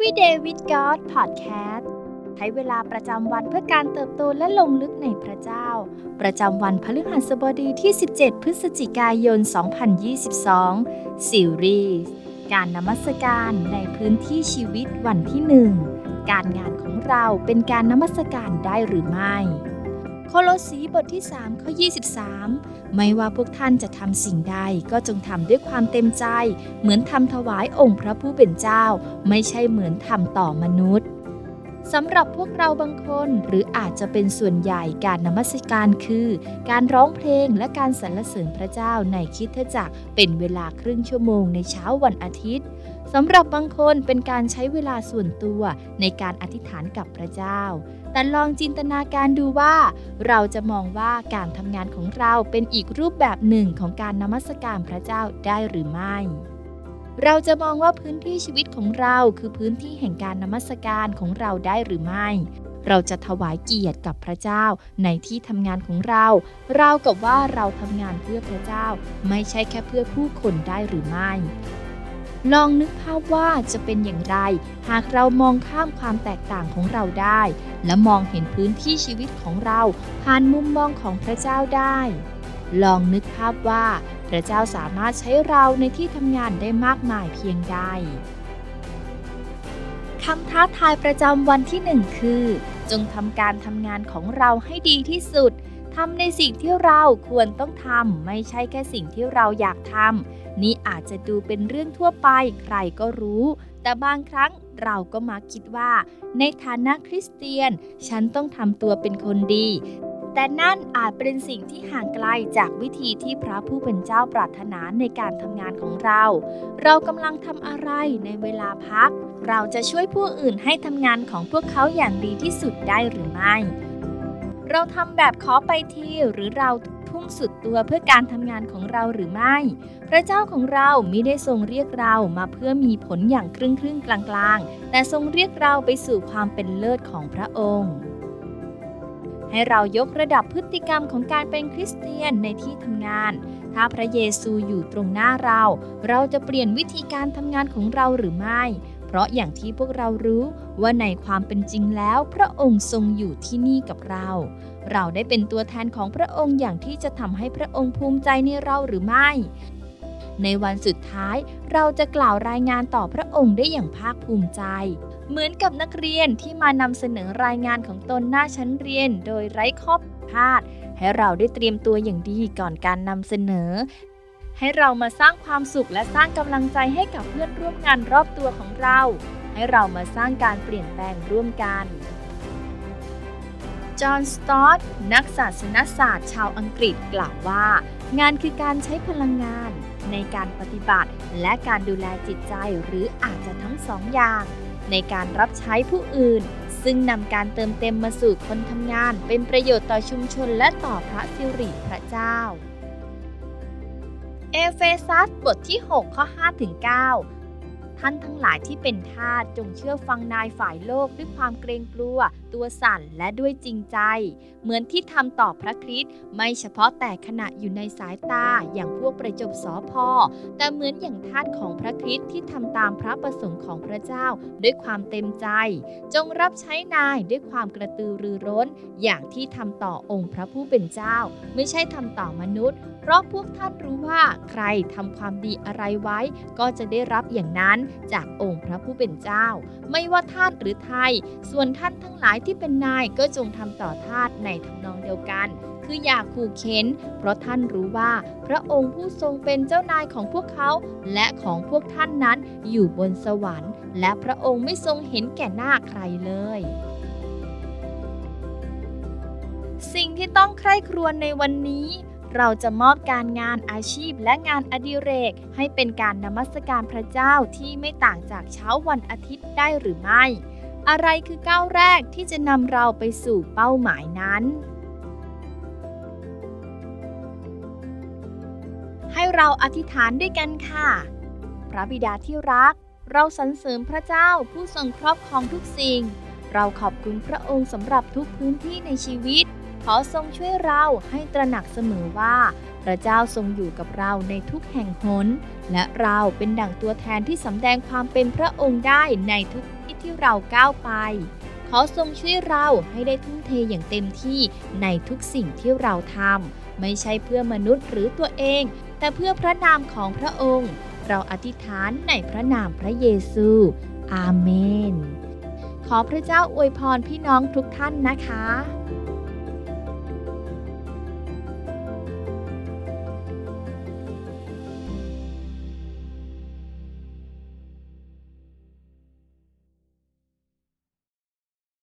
Everyday with God Podcast ใช้เวลาประจำวันเพื่อการเติบโตและลงลึกในพระเจ้า ประจำวันพฤหัสบดีที่ 17 พฤศจิกายน 2022 ซีรีส์การนมัสการในพื้นที่ชีวิตวันที่หนึ่งการงานของเราเป็นการนมัสการได้หรือไม่ โคโลสีบทที่3ข้อ23 ไม่ว่าพวกท่านจะทำสิ่งใดก็จงทำด้วยความเต็มใจ เหมือนทำถวายองค์พระผู้เป็นเจ้า ไม่ใช่เหมือนทำต่อมนุษย์ สำหรับพวกเราบางคนหรืออาจจะเป็นส่วนใหญ่การนมัสการคือ การร้องเพลงและการสรรเสริญพระเจ้าในคิดจักรเป็นเวลาครึ่งชั่วโมงในเช้าวันอาทิตย์สำหรับบางคนเป็นการใช้เวลาส่วนตัวในการอธิษฐานกับพระเจ้า แต่ลองจินตนาการดูว่า เราจะมองว่าการทำงานของเราเป็นอีกรูปแบบหนึ่งของการนมัสการพระเจ้าได้หรือไม่ เราจะมองว่าพื้นที่ชีวิตของเราคือพื้นที่แห่งการนมัสการของเราได้หรือไม่ เราจะถวายเกียรติกับพระเจ้าในที่ทำงานของเรา เรากับว่าเราทำงานเพื่อพระเจ้า ไม่ใช่แค่เพื่อผู้คนได้หรือไม่ ลองนึกภาพว่าจะเป็นอย่างไร หากเรามองข้ามความแตกต่างของเราได้ และมองเห็นพื้นที่ชีวิตของเราผ่านมุมมองของพระเจ้าได้ ลองนึกภาพว่า พระเจ้าสามารถใช้เราในที่ทำงานได้มากมายเพียงใดคำท้าทายประจำวันที่หนึ่งคือ จงทำการทำงานของเราให้ดีที่สุดทำในสิ่งที่เราควรต้องทำไม่ใช่แค่สิ่งที่เราอยากทำนี่อาจจะดูเป็นเรื่องทั่วไปใครก็รู้ แต่บางครั้งเราก็มักคิดว่า ในฐานะคริสเตียน ฉันต้องทำตัวเป็นคนดี แต่นั่นอาจเป็นสิ่งที่ห่างไกลจากวิธีที่พระผู้เป็นเจ้าปรารถนาในการทำงานของเรา เรากำลังทำอะไรในเวลาพัก เราจะช่วยผู้อื่นให้ทำงานของพวกเขาอย่างดีที่สุดได้หรือไม่ เราทำแบบขอไปทีหรือเราทุ่มสุดตัวเพื่อการทำงานของเราหรือไม่ พระเจ้าของเราไม่ได้ทรงเรียกเรามาเพื่อมีผลอย่างครึ่งครึ่งกลางๆ แต่ทรงเรียกเราไปสู่ความเป็นเลิศของพระองค์ ให้เรายกระดับพฤติกรรมของการเป็นคริสเตียนในที่ทำงาน ถ้าพระเยซูอยู่ตรงหน้าเรา เราจะเปลี่ยนวิธีการทำงานของเราหรือไม่ เพราะอย่างที่พวกเรารู้ว่าในความเป็นจริงแล้ว พระองค์ทรงอยู่ที่นี่กับเรา เราได้เป็นตัวแทนของพระองค์อย่างที่จะทำให้พระองค์ภูมิใจในเราหรือไม่ ในวันสุดท้ายเราจะกล่าวรายงานต่อพระองค์ได้อย่างภาคภูมิใจ เหมือนกับนักเรียนที่มานำเสนอรายงานของตนหน้าชั้นเรียน โดยไร้ข้อผิดพลาด ให้เราได้เตรียมตัวอย่างดีก่อนการนำเสนอ ให้เรามาสร้างความสุขและสร้างกำลังใจให้กับเพื่อนร่วมงานรอบตัวของเรา ให้เรามาสร้างการเปลี่ยนแปลงร่วมกัน จอห์น สตอตนักศาสนศาสตร์ชาวอังกฤษกล่าวว่า งานคือการใช้พลังงาน ในการปฏิบัติ และการดูแลจิตใจหรืออาจจะทั้งสองอย่าง ในการรับใช้ผู้อื่น ซึ่งนำการเติมเต็มมาสู่คนทำงาน เป็นประโยชน์ต่อชุมชนและต่อพระสิริพระเจ้า เอเฟซัสบทที่ 6 ข้อ 5 ถึง 9ท่านทั้งหลายที่เป็นทาสจงเชื่อฟังนายฝ่ายโลกด้วยความเกรงกลัว ตัวสั่นและด้วยจริงใจ เหมือนที่ทำต่อพระคริสต์ไม่เฉพาะแต่ขณะอยู่ในสายตาอย่างพวกประจบสอพอแต่เหมือนอย่างทาสของพระคริสต์ที่ทำตามพระประสงค์ของพระเจ้าด้วยความเต็มใจ จงรับใช้นายด้วยความกระตือรือร้น อย่างที่ทำต่อองค์พระผู้เป็นเจ้า ไม่ใช่ทำต่อมนุษย์ เพราะพวกท่านรู้ว่าใครทำความดีอะไรไว้ ก็จะได้รับอย่างนั้นจากองค์พระผู้เป็นเจ้า ไม่ว่าท่าสหรือไทย ส่วนท่านทั้งหลายที่เป็นนายก็จงทำต่อทาสในทำนองเดียวกัน คืออย่าขู่เข็น เพราะท่านรู้ว่าพระองค์ผู้ทรงเป็นเจ้านายของพวกเขา และของพวกท่านนั้นอยู่บนสวรรค์ และพระองค์ไม่ทรงเห็นแก่หน้าใครเลย สิ่งที่ต้องใคร่ครวญในวันนี้เราจะมอบการงานอาชีพและงานอดิเรก ให้เป็นการนมัสการพระเจ้าที่ไม่ต่างจากเช้าวันอาทิตย์ได้หรือไม่ อะไรคือก้าวแรกที่จะนำเราไปสู่เป้าหมายนั้น ให้เราอธิษฐานด้วยกันค่ะ พระบิดาที่รัก เราสรรเสริญพระเจ้าผู้ทรงครอบครองทุกสิ่ง เราขอบคุณพระองค์สำหรับทุกพื้นที่ในชีวิต ขอทรงช่วยเราให้ตระหนักเสมอว่า พระเจ้าทรงอยู่กับเราในทุกแห่งหน และเราเป็นดั่งตัวแทนที่สำแดงความเป็นพระองค์ได้ในทุก ที่เราก้าวไป ขอทรงช่วยเราให้ได้ทุ่มเทอย่างเต็มที่ในทุกสิ่งที่เราทำไม่ใช่เพื่อมนุษย์หรือตัวเอง แต่เพื่อพระนามของพระองค์ เราอธิษฐานในพระนามพระเยซู อาเมน ขอพระเจ้าอวยพรพี่น้องทุกท่านนะคะ